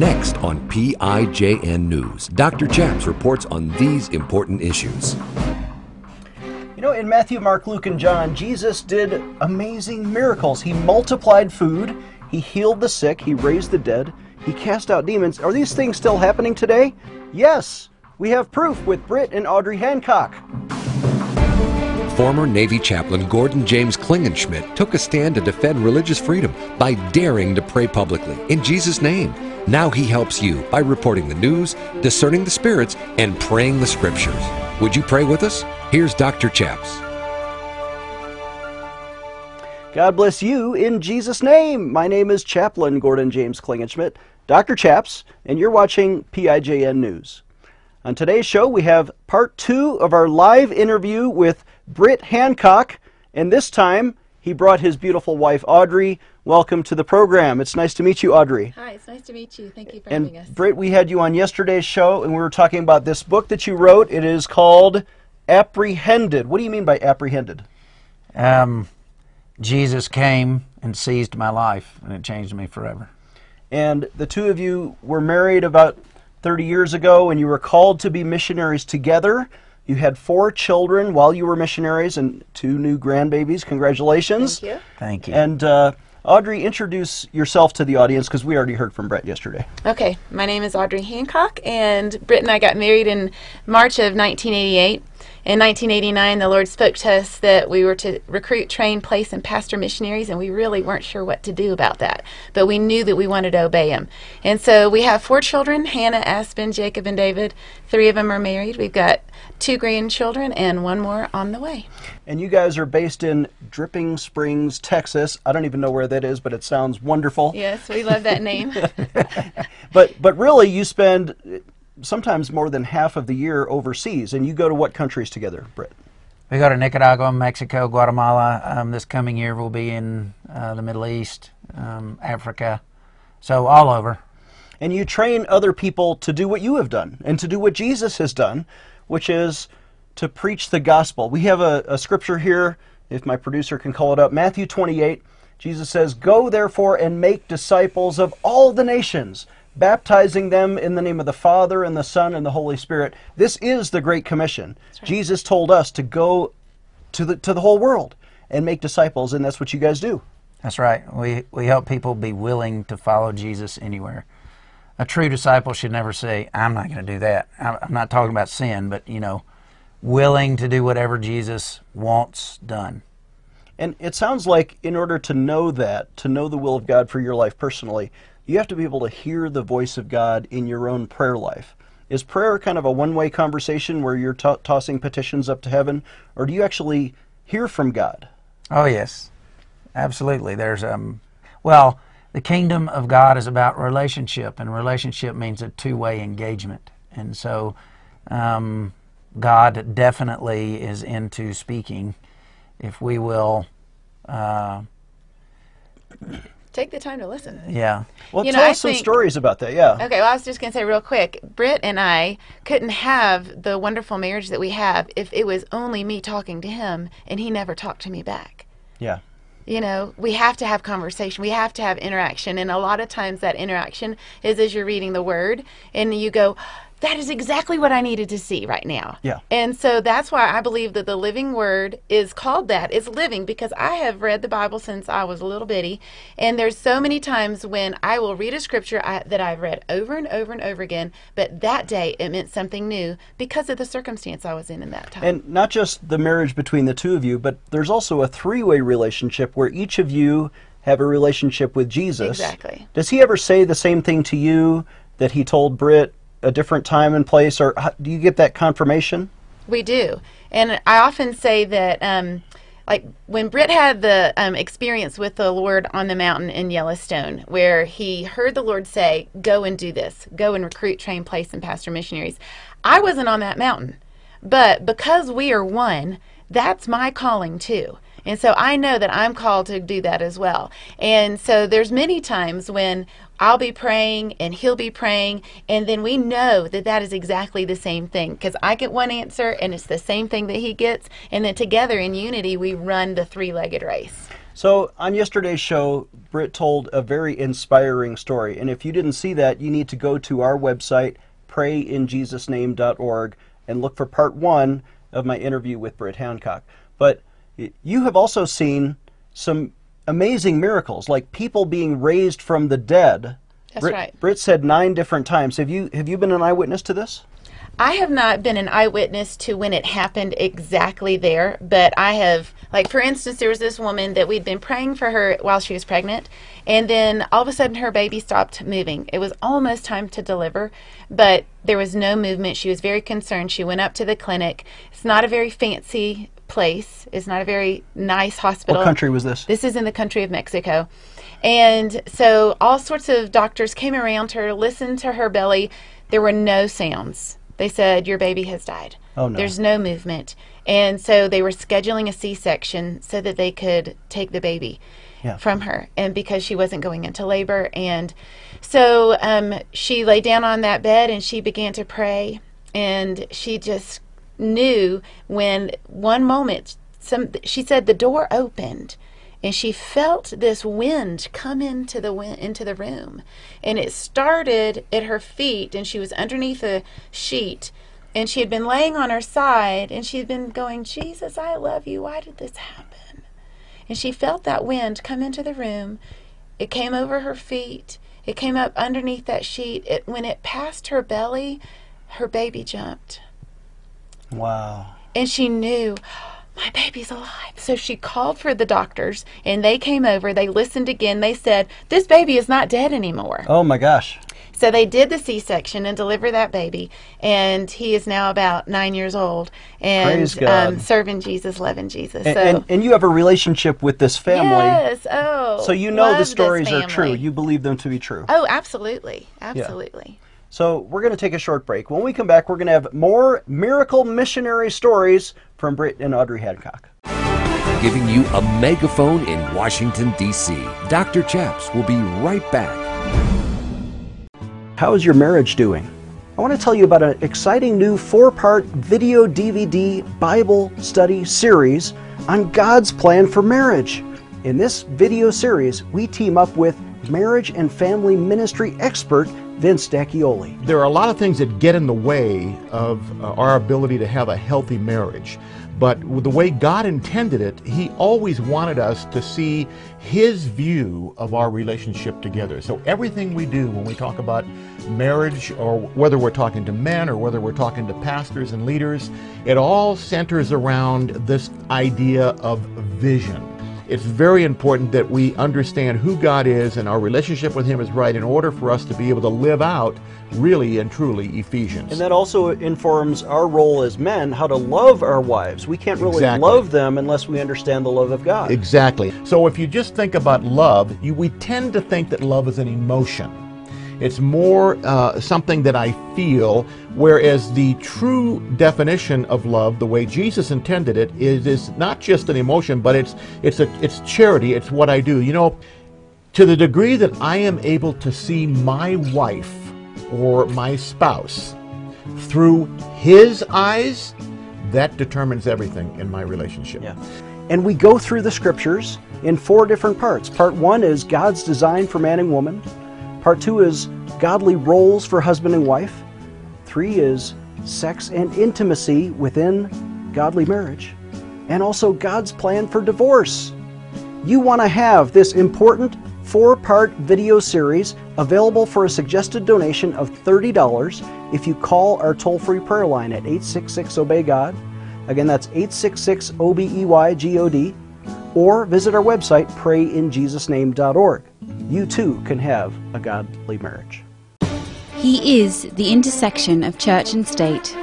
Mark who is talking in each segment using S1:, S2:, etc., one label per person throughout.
S1: Next on PIJN News, Dr. Chaps reports on these important issues.
S2: You know, in Matthew, Mark, Luke, and John, Jesus did amazing miracles. He multiplied food, he healed the sick, he raised the dead, he cast out demons. Are these things still happening today? Yes. We have proof with Britt and Audrey Hancock.
S1: Former Navy chaplain Gordon James Klingenschmitt took a stand to defend religious freedom by daring to pray publicly in Jesus' name. Now he helps you by reporting the news, discerning the spirits, and praying the scriptures. Would you pray with us? Here's Dr. Chaps.
S2: God bless you in Jesus' name. My name is Chaplain Gordon James Klingenschmitt, Dr. Chaps, and you're watching PIJN News. On today's show, we have part two of our live interview with Britt Hancock, and this time he brought his beautiful wife, Audrey. Welcome to the program. It's nice to meet you, Audrey.
S3: Hi, it's nice to meet you. Thank you for
S2: and
S3: having us.
S2: Britt, we had you on yesterday's show, and we were talking about this book that you wrote. It is called Apprehended. What do you mean by apprehended?
S4: Um, Jesus came and seized my life, and it changed me forever.
S2: And the two of you were married about 30 years ago, and you were called to be missionaries together. You had four children while you were missionaries and two new grandbabies. Congratulations.
S3: Thank you.
S4: Thank you.
S2: And uh, Audrey, introduce yourself to the audience because we already heard from Britt yesterday.
S3: Okay, my name is Audrey Hancock, and Britt and I got married in March of 1988. In 1989, the Lord spoke to us that we were to recruit, train, place, and pastor missionaries, and we really weren't sure what to do about that. But we knew that we wanted to obey Him. And so we have four children Hannah, Aspen, Jacob, and David. Three of them are married. We've got two grandchildren and one more on the way.
S2: And you guys are based in Dripping Springs, Texas. I don't even know where that is, but it sounds wonderful.
S3: Yes, we love that name.
S2: But but really, you spend sometimes more than half of the year overseas, and you go to what countries together, Britt?
S4: we go to Nicaragua, Mexico, Guatemala. Um, this coming year, we'll be in uh, the Middle East, um, Africa, so all over.
S2: And you train other people to do what you have done and to do what Jesus has done, which is to preach the gospel. We have a, a scripture here, if my producer can call it up Matthew 28. Jesus says, Go therefore and make disciples of all the nations, baptizing them in the name of the Father and the Son and the Holy Spirit. This is the Great Commission. Jesus told us to go to the, to the whole world and make disciples, and that's what you guys do.
S4: That's right. We we help people be willing to follow Jesus anywhere. A true disciple should never say, "I'm not going to do that." I'm I'm not talking about sin, but you know, willing to do whatever Jesus wants done.
S2: And it sounds like in order to know that, to know the will of God for your life personally, you have to be able to hear the voice of God in your own prayer life. Is prayer kind of a one way conversation where you're to- tossing petitions up to heaven, or do you actually hear from God?
S4: Oh yes, absolutely. There's um, well, the kingdom of God is about relationship, and relationship means a two-way engagement, and so um, God definitely is into speaking. If we will, uh,
S3: Take the time to listen.
S4: yeah,
S2: Well,
S3: You know,
S2: tell
S3: I
S2: us some stories about that. Yeah.
S3: Okay, well, I was just going to say real quick Britt and I couldn't have the wonderful marriage that we have if it was only me talking to him and he never talked to me back.
S2: Yeah.
S3: You know, we have to have conversation, we have to have interaction. And a lot of times that interaction is as you're reading the word and you go, that is exactly what I needed to see right now.
S2: Yeah.
S3: And so that's why I believe that the living word is called that. It's living because I have read the Bible since I was a little bitty. And there's so many times when I will read a scripture I, that I've read over and over and over again, but that day it meant something new because of the circumstance I was in in that time.
S2: And not just the marriage between the two of you, but there's also a three way relationship where each of you have a relationship with Jesus.
S3: Exactly.
S2: Does he ever say the same thing to you that he told Britt a different time and place, or how, do you get that confirmation?
S3: We do. And I often say that, um, like, when Britt had the um, experience with the Lord on the mountain in Yellowstone, where he heard the Lord say, Go and do this, go and recruit, train, place, and pastor missionaries. I wasn't on that mountain. But because we are one, that's my calling too. And so I know that I'm called to do that as well. And so there's many times when I'll be praying and he'll be praying and then we know that that is exactly the same thing because I get one answer and it's the same thing that he gets and then together in unity we run the three-legged race.
S2: So, on yesterday's show, Britt told a very inspiring story. And if you didn't see that, you need to go to our website, prayinjesusname.org, and look for part one of my interview with Britt Hancock. But you have also seen some amazing miracles, like people being raised from the dead.
S3: That's
S2: Britt,
S3: right.
S2: Britt said nine different times. Have you have you been an eyewitness to this?
S3: I have not been an eyewitness to when it happened exactly there, but I have, like, for instance, there was this woman that we'd been praying for her while she was pregnant, and then all of a sudden her baby stopped moving. It was almost time to deliver, but there was no movement. She was very concerned. She went up to the clinic. It's not a very fancy place, it's not a very nice hospital.
S2: What country was this?
S3: This is in the country of Mexico. And so all sorts of doctors came around her, listened to her belly. There were no sounds. They said, Your baby has died.
S2: Oh, no.
S3: There's no movement. And so they were scheduling a C section so that they could take the baby
S2: Yeah.
S3: from her. And because she wasn't going into labor. And so um, she lay down on that bed and she began to pray. And she just knew when one moment, some, she said the door opened and she felt this wind come into the win- into the room. And it started at her feet and she was underneath a sheet and she had been laying on her side and she had been going jesus i love you. Why did this happen? And she felt that wind come into the room. It came over her feet. It came up underneath that sheet. It when it passed her belly her baby jumped
S2: Wow.
S3: and she knew my baby's alive. So she called for the doctors and they came over. They listened again. They said, This baby is not dead anymore.
S2: Oh my gosh.
S3: So they did the C section and delivered that baby. And he is now about nine years old and Um, serving Jesus, loving Jesus.
S2: And,
S3: so,
S2: and, and you have a relationship with this family.
S3: yes. Oh.
S2: So you know the stories are true. You believe them to be true.
S3: Oh, absolutely. Absolutely.
S2: So we're going to take a short break. When we come back, we're going to have more miracle missionary stories from Britt and Audrey Hancock.
S1: Giving you a megaphone in Washington, D.C. Dr. Chaps will be right back.
S2: How is your marriage doing? I want to tell you about an exciting new four part video DVD Bible study series on God's plan for marriage. In this video series, we team up with marriage and family ministry expert Vince D'Acchioli.
S5: There are a lot of things that get in the way of uh, our ability to have a healthy marriage. But the way God intended it, He always wanted us to see His view of our relationship together. So everything we do when we talk about marriage, or whether we're talking to men or whether we're talking to pastors and leaders, it all centers around this idea of vision. It's very important that we understand who God is and our relationship with Him is right in order for us to be able to live out really and truly Ephesians.
S2: And that also informs our role as men how to love our wives. We can't really
S5: Exactly.
S2: love them unless we understand the love of God.
S5: Exactly. So if you just think about love, you, we tend to think that love is an emotion. It's more uh, something that I feel, whereas the true definition of love, the way Jesus intended it, is, is not just an emotion, but it's it's a it's charity. It's what I do. You know, to the degree that I am able to see my wife or my spouse through His eyes, that determines everything in my relationship.
S2: Yeah. And we go through the scriptures in four different parts. Part one is God's design for man and woman. Part two is godly roles for husband and wife. Three is sex and intimacy within godly marriage. And also God's plan for divorce. You want to have this important four part video series available for a suggested donation of $30 if you call our toll free prayer line at 866 Obey God. Again, that's 866 O B E Y G O D. Or visit our website, prayinjesusname.org. You too can have a godly marriage.
S6: He is the intersection of church and state.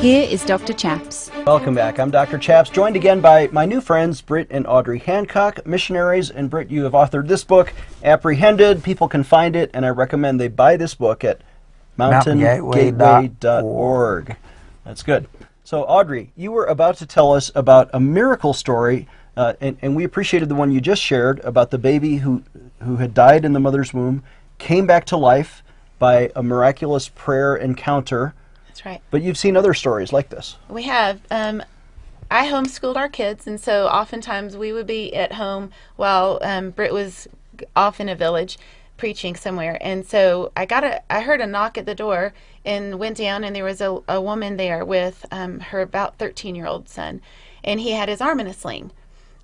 S6: Here is Dr. Chaps.
S2: Welcome back. I'm Dr. Chaps, joined again by my new friends, Britt and Audrey Hancock, missionaries. And Britt, you have authored this book, Apprehended. People can find it, and I recommend they buy this book at mountaingateway.org. That's good. So, Audrey, you were about to tell us about a miracle story, uh, and, and we appreciated the one you just shared about the baby who, who had died in the mother's womb, came back to life by a miraculous prayer encounter.
S3: That's right.
S2: But you've seen other stories like this.
S3: We have. Um, I homeschooled our kids, and so oftentimes we would be at home while um, Britt was off in a village preaching somewhere. And so I got a, I heard a knock at the door and went down, and there was a, a woman there with um, her about 13 year old son, and he had his arm in a sling.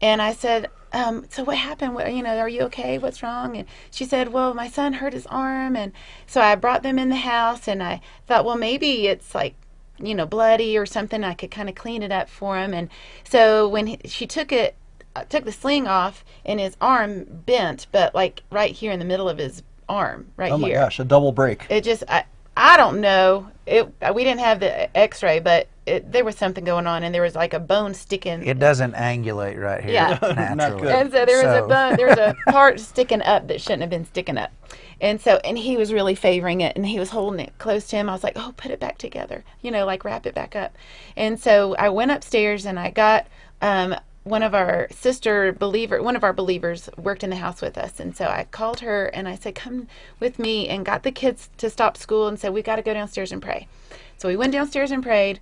S3: And I said, um, so what happened? What, you know, are you okay? What's wrong? And she said, well, my son hurt his arm. And so I brought them in the house and I thought, well, maybe it's like, you know, bloody or something. I could kind of clean it up for him. And so when he, she took it, uh, took the sling off and his arm bent, but like right here in the middle of his arm, right here.
S2: Oh my
S3: here.
S2: gosh, a double break.
S3: It just, I, I don't know. It, we didn't have the x-ray, but it, there was something going on and there was like a bone sticking.
S4: It doesn't angulate right here
S3: Yeah.
S2: Not
S4: naturally.
S2: good.
S3: And so there was
S4: So-
S3: a bone, there was a part sticking up that shouldn't have been sticking up. And so, and he was really favoring it and he was holding it close to him. I was like, oh, put it back together, you know, like wrap it back up. And so I went upstairs and I got, um, one of our sister believer, one of our believers worked in the house with us. And so I called her and I said, come with me and got the kids to stop school and said, we got to go downstairs and pray. So we went downstairs and prayed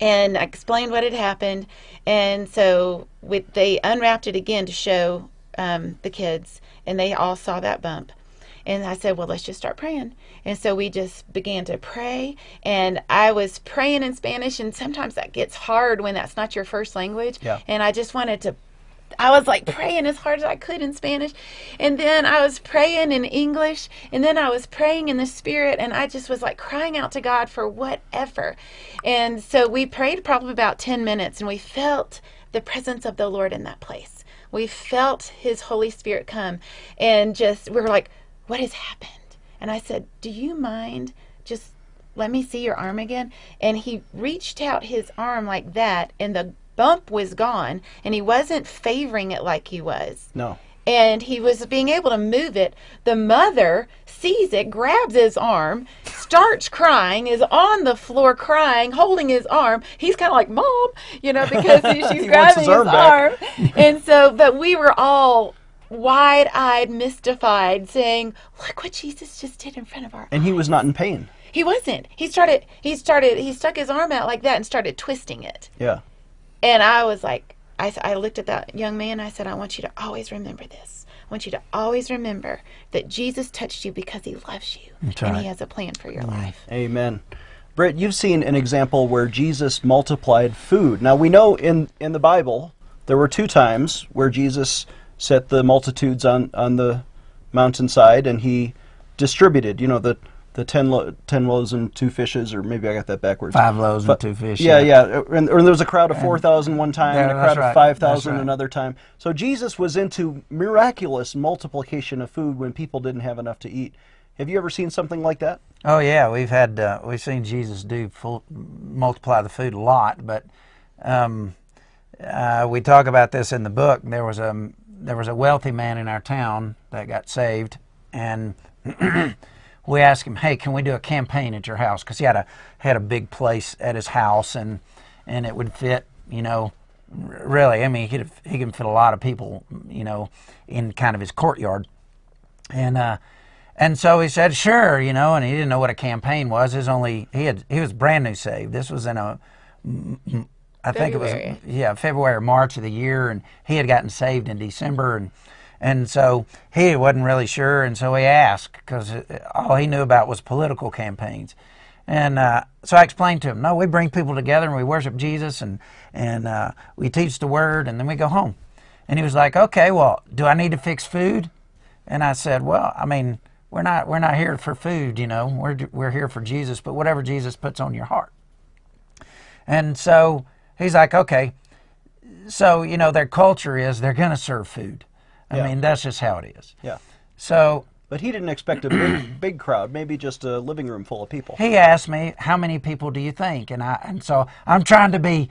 S3: and I explained what had happened. And so with, they unwrapped it again to show um, the kids, and they all saw that bump. And I said, well, let's just start praying. And so we just began to pray. And I was praying in Spanish, and sometimes that gets hard when that's not your first language.
S2: Yeah.
S3: And I just wanted to I was like praying as hard as I could in Spanish. And then I was praying in English. And then I was praying in the Spirit. And I just was like crying out to God for whatever. And so we prayed probably about 10 minutes and we felt the presence of the Lord in that place. We felt His Holy Spirit come and just, we were like, what has happened? And I said, do you mind just let me see your arm again? And he reached out his arm like that, and the bump was gone, and he wasn't favoring it like he was.
S2: No.
S3: And he was being able to move it. The mother sees it, grabs his arm, starts crying, is on the floor crying, holding his arm. He's kind of like, Mom, you know, because he- she's
S2: He
S3: grabbing
S2: his
S3: his
S2: arm
S3: arm. and so, but we were all wide eyed, mystified, saying, Look what Jesus just did in front of our
S2: And he was not in pain.
S3: he wasn't. He started. He started. He stuck his arm out like that and started twisting it.
S2: Yeah.
S3: And I was like, I, I looked at that young man. I said, I want you to always remember this. I want you to always remember that Jesus touched you because He loves you and
S4: right.
S3: He has a plan for your life.
S2: Amen. Britt, you've seen an example where Jesus multiplied food. Now we know in in the Bible there were two times where Jesus set the multitudes on on the mountainside and he distributed. You know the the ten lo- ten loaves and two fishes, or maybe I got that backwards.
S4: Five loaves and two fish,
S2: Yeah,
S4: yeah.
S2: yeah. And, and there was a crowd of four thousand one time,
S4: Yeah,
S2: and a crowd
S4: right.
S2: of 5,000
S4: right.
S2: another time. So Jesus was into miraculous multiplication of food when people didn't have enough to eat. Have you ever seen something like that?
S4: Oh yeah, we've had uh, we've seen Jesus do full, multiply the food a lot, but um, uh, we talk about this in the book. There was a there was a wealthy man in our town that got saved, and we asked him, "Hey, can we do a campaign at your house?" Because he had a had a big place at his house, and and it would fit, you know, really. I mean, he could he can fit a lot of people, you know, in kind of his courtyard. And uh, and so he said, sure, you know, and he didn't know what a campaign was. His only he had he was brand new saved. This was in a I think it was yeah February or March of the year, and he had gotten saved in December, and and so he wasn't really sure, and so he asked because all he knew about was political campaigns. And uh, so I explained to him, no, we bring people together and we worship Jesus and and uh, we teach the word and then we go home. And he was like, okay, well, do I need to fix food? And I said, well, I mean, we're not we're not here for food, you know. We're we're here for Jesus, but whatever Jesus puts on your heart. And so he's like, okay. So you know, their culture is they're going to serve food. I
S2: Yeah.
S4: mean, that's just how it is.
S2: Yeah.
S4: So
S2: But he didn't expect a big, big crowd, maybe just a living room full of people.
S4: he asked me, "How many people do you think?" And I and so I'm trying to be,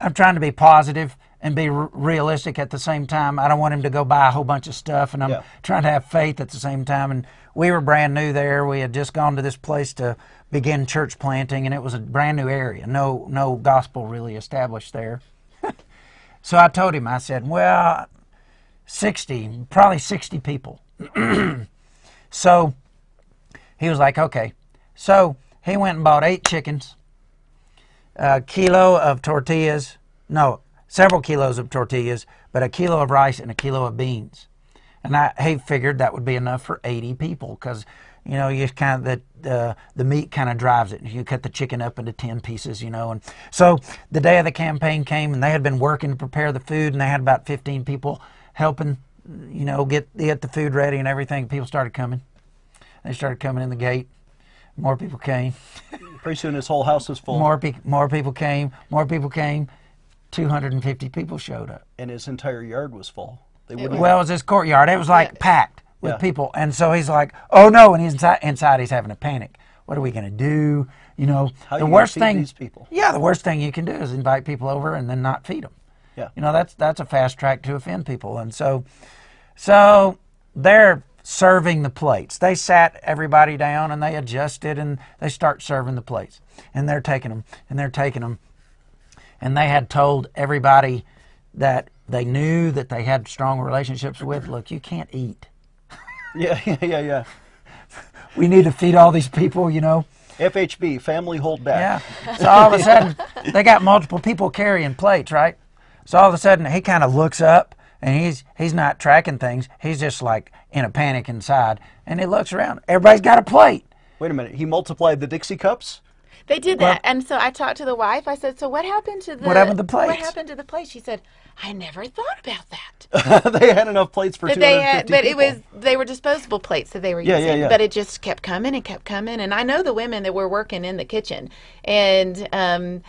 S4: I'm trying to be positive and be r- realistic at the same time. I don't want him to go buy a whole bunch of stuff, and I'm
S2: Yeah.
S4: trying to have faith at the same time. And we were brand new there. We had just gone to this place to begin church planting, and it was a brand new area. No, no gospel really established there. so I told him, I said, "Well, 60, probably 60 people." so he was like, okay. So he went and bought eight chickens, a kilo of tortillas, no, several kilos of tortillas, but a kilo of rice and a kilo of beans. And I he figured that would be enough for 80 people because you know you kind of the uh, the meat kind of drives it. You cut the chicken up into 10 pieces, you know. And so the day of the campaign came, and they had been working to prepare the food, and they had about 15 people helping, you know, get get the food ready and everything. People started coming. They started coming in the gate. More people came.
S2: Pretty soon his whole house was full,
S4: More pe- more people came. More people came. 250 people showed up.
S2: and his entire yard was full. They wouldn't.
S4: Well, it was his courtyard. It was like
S3: Yeah.
S4: packed with
S2: Yeah.
S4: people, and so he's like, "Oh no!" And he's inside. Inside, he's having a panic. What are we going to do? You know,
S2: How
S4: the
S2: you
S4: worst
S2: feed
S4: thing.
S2: these people?
S4: Yeah, the worst thing you can do is invite people over and then not feed them.
S2: Yeah.
S4: You know, that's that's a fast track to offend people, and so, so they're serving the plates. They sat everybody down and they adjusted and they start serving the plates, and they're taking them and they're taking them, and they had told everybody that they knew that they had strong relationships with. Look, you can't eat.
S2: yeah, yeah, yeah, yeah.
S4: We need to feed all these people. You know.
S2: FHB, family hold back.
S4: Yeah. So all of a sudden, they got multiple people carrying plates, right? So all of a sudden, he kind of looks up, and he's he's not tracking things. He's just like in a panic inside, and he looks around. Everybody's got a plate.
S2: Wait a minute. He multiplied the Dixie cups.
S3: They did that, and so I talked to the wife. I said, "So what happened to the
S4: What happened to the
S3: What
S4: plates?"
S3: happened to the plates?" She said, "I never thought about that."
S2: they had enough plates for
S3: But
S2: 250
S3: they had, but it was they were disposable plates that they were
S2: Yeah,
S3: using.
S2: yeah, yeah.
S3: But it just kept coming and kept coming, and I know the women that were working in the kitchen, and um,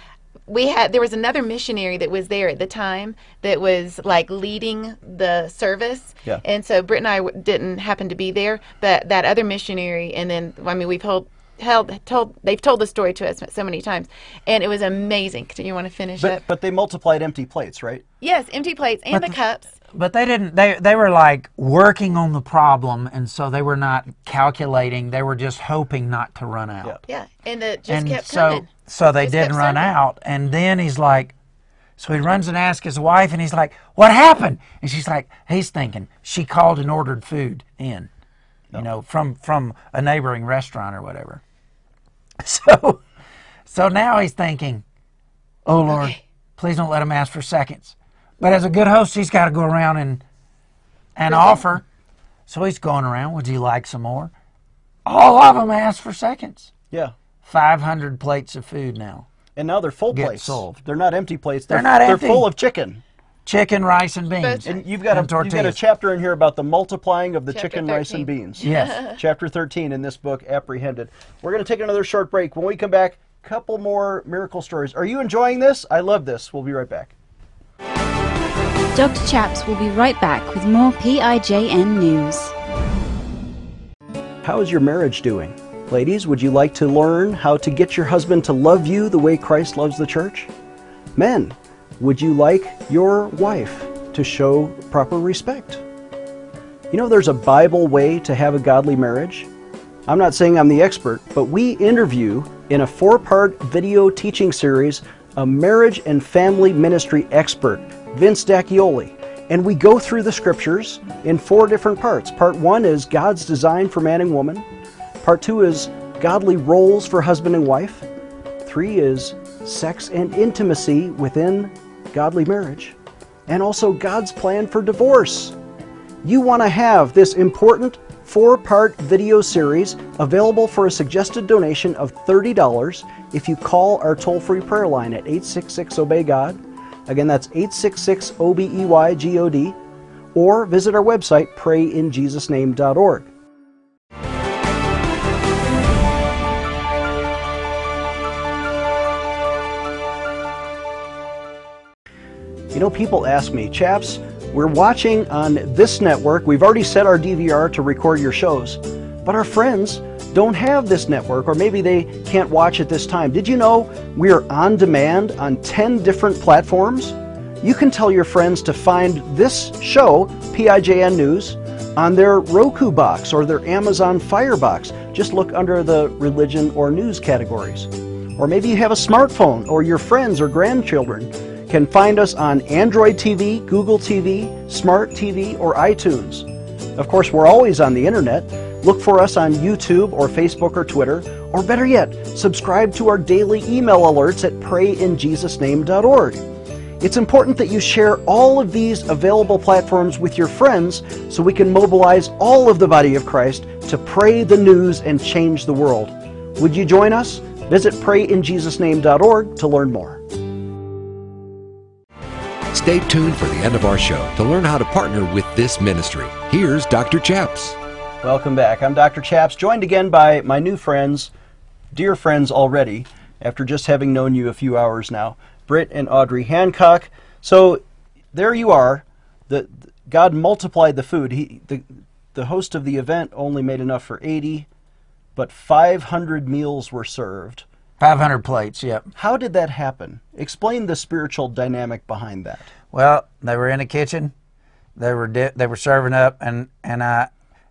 S3: we had there was another missionary that was there at the time that was like leading the service.
S2: Yeah.
S3: And so Britt and I w- didn't happen to be there, but that other missionary, and then I mean we've told. Held, told they've told the story to us so many times, and it was amazing. Do you want to finish
S2: But,
S3: up?
S2: but they multiplied empty plates, right?
S3: Yes, empty plates and
S4: But
S3: the
S4: the-
S3: cups.
S4: But they didn't. They they were like working on the problem, and so they were not calculating. They were just hoping not to run out.
S3: Yeah, and it just
S4: and
S3: kept
S4: so
S3: coming.
S4: So they
S3: Just
S4: didn't run
S3: serving.
S4: out. And then he's like so he runs and asks his wife and he's like what happened? And she's like he's thinking. She called and ordered food in you oh. know from from a neighboring restaurant or whatever. So so now he's thinking oh lord
S3: Okay.
S4: please don't let him ask for seconds. But as a good host he's got to go around and and offer. So he's going around would you like some more? All of them ask for seconds.
S2: Yeah.
S4: 500 plates of food now.
S2: And now they're full
S4: Get
S2: plates.
S4: solved.
S2: They're not empty plates.
S4: They're
S2: They're,
S4: not empty.
S2: They're full of chicken.
S4: Chicken, rice, and beans.
S3: But-
S2: And you've got a
S4: And
S2: you've got a chapter in here about the multiplying of the
S3: Chapter
S2: chicken, rice, and beans.
S4: Yes.
S2: Chapter 13 in this book, Apprehended. We're going to take another short break. When we come back, a couple more miracle stories. Are you enjoying this? I love this. We'll be right back.
S6: Dr. Chaps will be right back with more PIJN news.
S2: How is your marriage doing? Ladies, would you like to learn how to get your husband to love you the way Christ loves the church? Men, would you like your wife to show proper respect? You know, there's a Bible way to have a godly marriage. I'm not saying I'm the expert, but we interview in a four part video teaching series a marriage and family ministry expert, Vince D'Acchioli. And we go through the scriptures in four different parts. Part one is God's design for man and woman. Part two is godly roles for husband and wife. Three is sex and intimacy within godly marriage. And also God's plan for divorce. You want to have this important four part video series available for a suggested donation of $30 if you call our toll free prayer line at 866 Obey God. Again, that's 866 O B E Y G O D. Or visit our website, prayinjesusname.org. You know, people ask me, chaps, we're watching on this network. We've already set our DVR to record your shows, but our friends don't have this network, or maybe they can't watch at this time. Did you know we are on demand on 10 different platforms? You can tell your friends to find this show, PIJN News, on their Roku box or their Amazon Fire box. Just look under the religion or news categories. Or maybe you have a smartphone, or your friends or grandchildren can find us on Android TV, Google TV, Smart TV, or iTunes. Of course, we're always on the internet. Look for us on YouTube or Facebook or Twitter, or better yet, subscribe to our daily email alerts at prayinjesusname.org. It's important that you share all of these available platforms with your friends so we can mobilize all of the body of Christ to pray the news and change the world. Would you join us? Visit prayinjesusname.org to learn more.
S1: Stay tuned for the end of our show to learn how to partner with this ministry. Here's Dr. Chaps.
S2: Welcome back. I'm Dr. Chaps, joined again by my new friends, dear friends already, after just having known you a few hours now, Britt and Audrey Hancock. So there you are. The, God multiplied the food. He, the, the host of the event only made enough for 80, but 500 meals were served.
S4: 500 plates, yep.
S2: How did that happen? Explain the spiritual dynamic behind that.
S4: Well, they were in the kitchen. They were di- they were serving up, and and uh,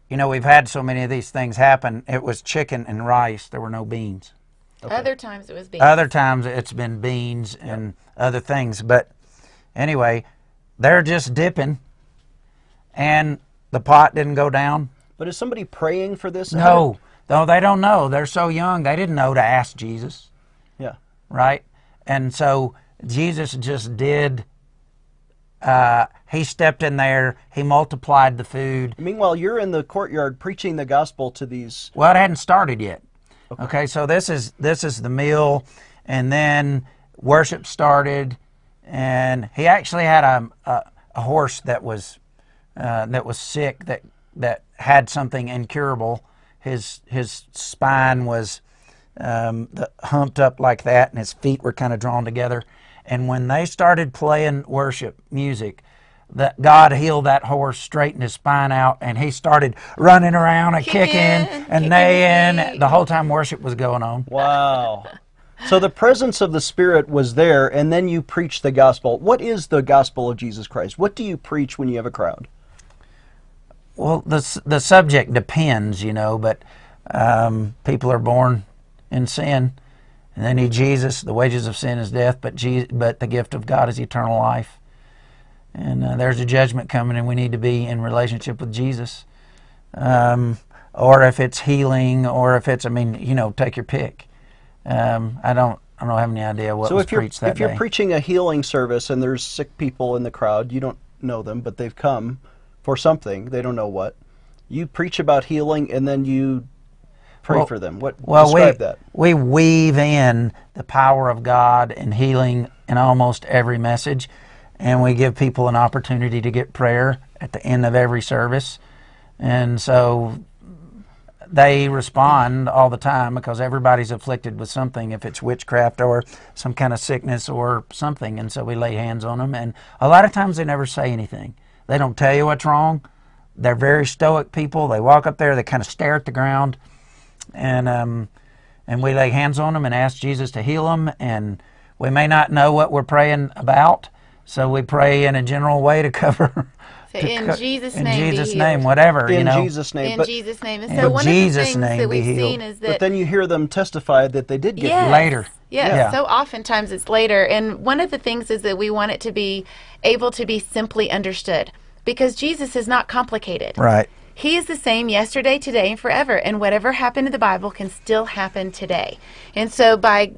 S4: you know we've had so many of these things happen. It was chicken and rice. There were no beans.
S3: Other times it was beans.
S4: Other times it's been beans and other things. But anyway, they're just dipping, and the pot didn't go down.
S2: But is somebody praying for this?
S4: No, no, they don't know. They're so young. They didn't know to ask Jesus,
S2: Yeah.
S4: right? And so Jesus just did. Uh, he stepped in there. He multiplied the food.
S2: Meanwhile, you're in the courtyard preaching the gospel to these.
S4: Well, it hadn't started yet. Okay, so this is this is the meal, and then worship started, and he actually had a a, a horse that was uh, that was sick that that had something incurable. His his spine was um, the, humped up like that, and his feet were kind of drawn together. And when they started playing worship music, that God healed that horse, straightened his spine out, and he started running around and kicking,
S3: Kicking,
S4: and
S3: kicking
S4: neighing the whole time worship was going on.
S2: Wow. So the presence of the Spirit was there, and then you preach the gospel. What is the gospel of Jesus Christ? What do you preach when you have a crowd?
S4: Well, the the subject depends, you know, but um, people are born in sin, and they need Jesus. The wages of sin is death, but Je- but the gift of God is eternal life. And uh, there's a judgment coming, and we need to be in relationship with Jesus. Um, or if it's healing, or if it's, I mean, you know, take your pick. Um, I don't, I don't have any idea what
S2: so
S4: was
S2: if you're
S4: preached that
S2: if you're preaching a healing service and there's sick people in the crowd, you don't know them, but they've come for something. They don't know what. You preach about healing, and then you pray
S4: Well-
S2: for them. What
S4: Well,
S2: describe
S4: we,
S2: that?
S4: we weave in the power of God and healing in almost every message, and we give people an opportunity to get prayer at the end of every service. And so they respond all the time because everybody's afflicted with something, if it's witchcraft or some kind of sickness or something. And so we lay hands on them. And a lot of times they never say anything, they don't tell you what's wrong. They're very stoic people. They walk up there, they kind of stare at the ground and um, and we lay hands on them and ask Jesus to heal them. And we may not know what we're praying about, so we pray in a general way to cover.
S3: So
S4: to
S3: in
S4: co-
S3: Jesus' name be
S4: Jesus'
S3: healed.
S4: name, whatever you
S2: In
S4: know.
S2: Jesus' name.
S3: in
S2: but,
S3: Jesus' name. And
S4: In
S3: so one
S4: Jesus'
S3: of the
S4: name
S3: things that
S4: be
S3: we've
S4: healed.
S3: seen is that.
S2: but then you hear them testify that they did get
S3: Yes.
S2: healed.
S4: Later.
S3: Yes.
S4: Yeah.
S3: So oftentimes it's later. And one of the things is that we want it to be able to be simply understood because Jesus is not complicated.
S4: Right.
S3: He is the same yesterday, today, and forever. And whatever happened in the Bible can still happen today. And so by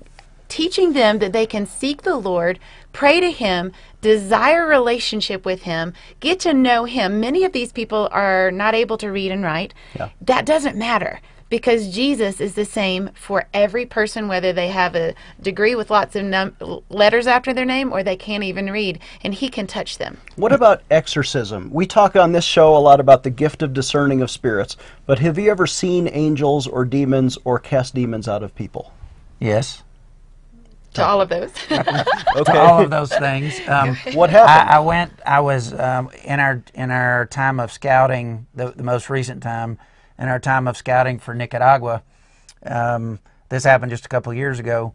S3: teaching them that they can seek the Lord, pray to Him, desire a relationship with Him, get to know Him. Many of these people are not able to read and write. Yeah. That doesn't matter because Jesus is the same for every person, whether they have a degree with lots of num- letters after their name or they can't even read, and He can touch them.
S2: What about exorcism? We talk on this show a lot about the gift of discerning of spirits, but have you ever seen angels or demons or cast demons out of people?
S4: Yes.
S3: To all of those.
S2: Okay.
S4: To all of those things. Um,
S2: What happened?
S4: I, I went. I was um, in our in our time of scouting, the, the most recent time, in our time of scouting for Nicaragua. Um, this happened just a couple of years ago.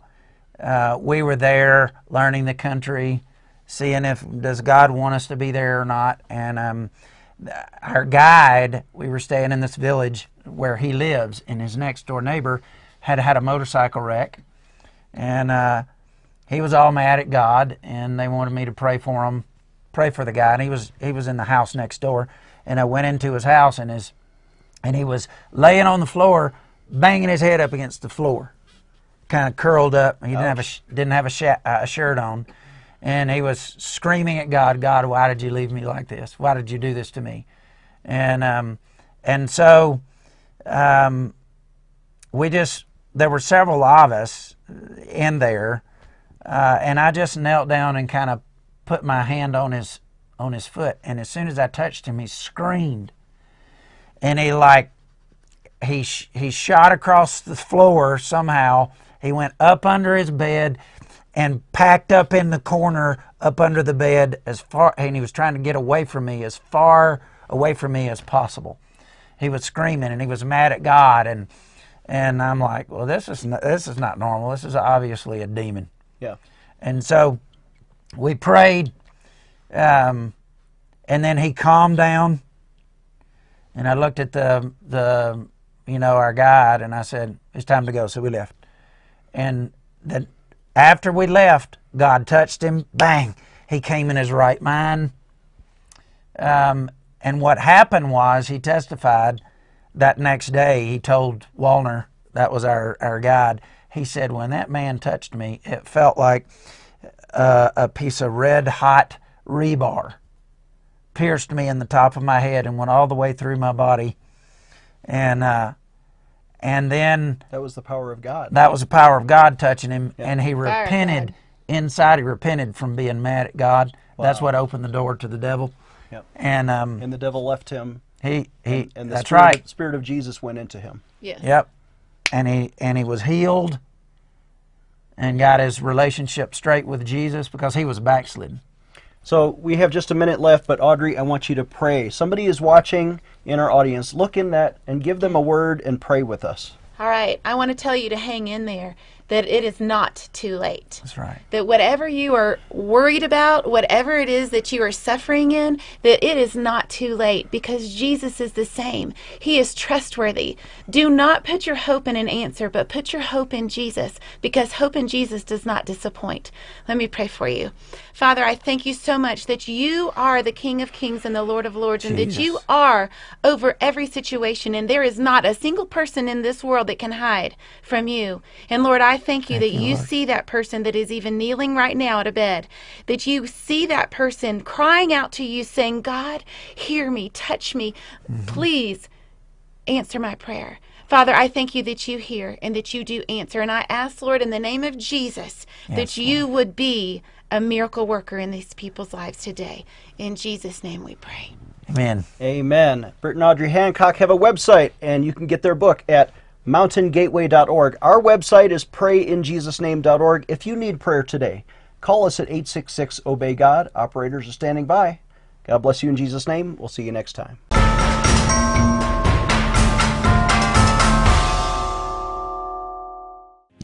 S4: Uh, we were there learning the country, seeing if does God want us to be there or not. And um, our guide, we were staying in this village where he lives, and his next door neighbor had had a motorcycle wreck, and uh, he was all mad at God, and they wanted me to pray for him, pray for the guy. And he was he was in the house next door, and I went into his house, and his and he was laying on the floor, banging his head up against the floor, kind of curled up. He didn't have a didn't have a, sh- uh, a shirt on, and he was screaming at God, God, why did you leave me like this? Why did you do this to me? And um, and so um, we just there were several of us in there, uh, and I just knelt down and kind of put my hand on his on his foot, and as soon as I touched him, he screamed, and he like he sh- he shot across the floor somehow. He went up under his bed and packed up in the corner up under the bed as far and he was trying to get away from me as far away from me as possible. He was screaming and he was mad at God and and I'm like, well, this is not, this is not normal. This is obviously a demon.
S2: Yeah.
S4: And so we prayed, um, and then he calmed down. And I looked at the the you know our guide, and I said, "It's time to go." So we left. And then after we left, God touched him. Bang! He came in his right mind. Um, and what happened was he testified that next day. He told Walner, that was our our guide. He said, "When that man touched me, it felt like." uh, a piece of red hot rebar pierced me in the top of my head and went all the way through my body and uh, and then
S2: That was the power of God.
S4: that was the power of God touching him and he
S3: of
S4: repented inside he repented from being mad at God that's what opened the door to the devil
S2: Yep.
S4: and um,
S2: and the devil left him,
S4: he he
S2: and the
S4: that's
S2: spirit,
S4: right
S2: spirit of Jesus went into him.
S3: Yes.
S4: Yep. And he and he was healed and got his relationship straight with Jesus because he was backslidden.
S2: So we have just a minute left, but Audrey, I want you to pray. Somebody is watching in our audience. Look in that and give them a word and pray with us.
S3: All right. I want to tell you to hang in there, that it is not too late.
S4: That's right.
S3: that whatever you are worried about, whatever it is that you are suffering in, that it is not too late because Jesus is the same. He is trustworthy. Do not put your hope in an answer, but put your hope in Jesus because hope in Jesus does not disappoint. Let me pray for you. Father, I thank you so much that you are the King of Kings and the Lord of Lords, and that you are over every situation, and there is not a single person in this world that can hide from you. And Lord, I thank you that you see that person that is even kneeling right now at a bed, that you see that person crying out to you, saying, God, hear me, touch me, mm-hmm. please answer my prayer. Father, I thank you that you hear and that you do answer. And I ask, Lord, in the name of Jesus, that
S4: Yes,
S3: you would be a miracle worker in these people's lives today. In Jesus' name we pray.
S4: Amen.
S2: Amen. Bert and Audrey Hancock have a website, and you can get their book at mountaingateway.org. Our website is prayinjesusname.org. If you need prayer today, call us at 866 Obey God. Operators are standing by. God bless you in Jesus' name. We'll see you next time.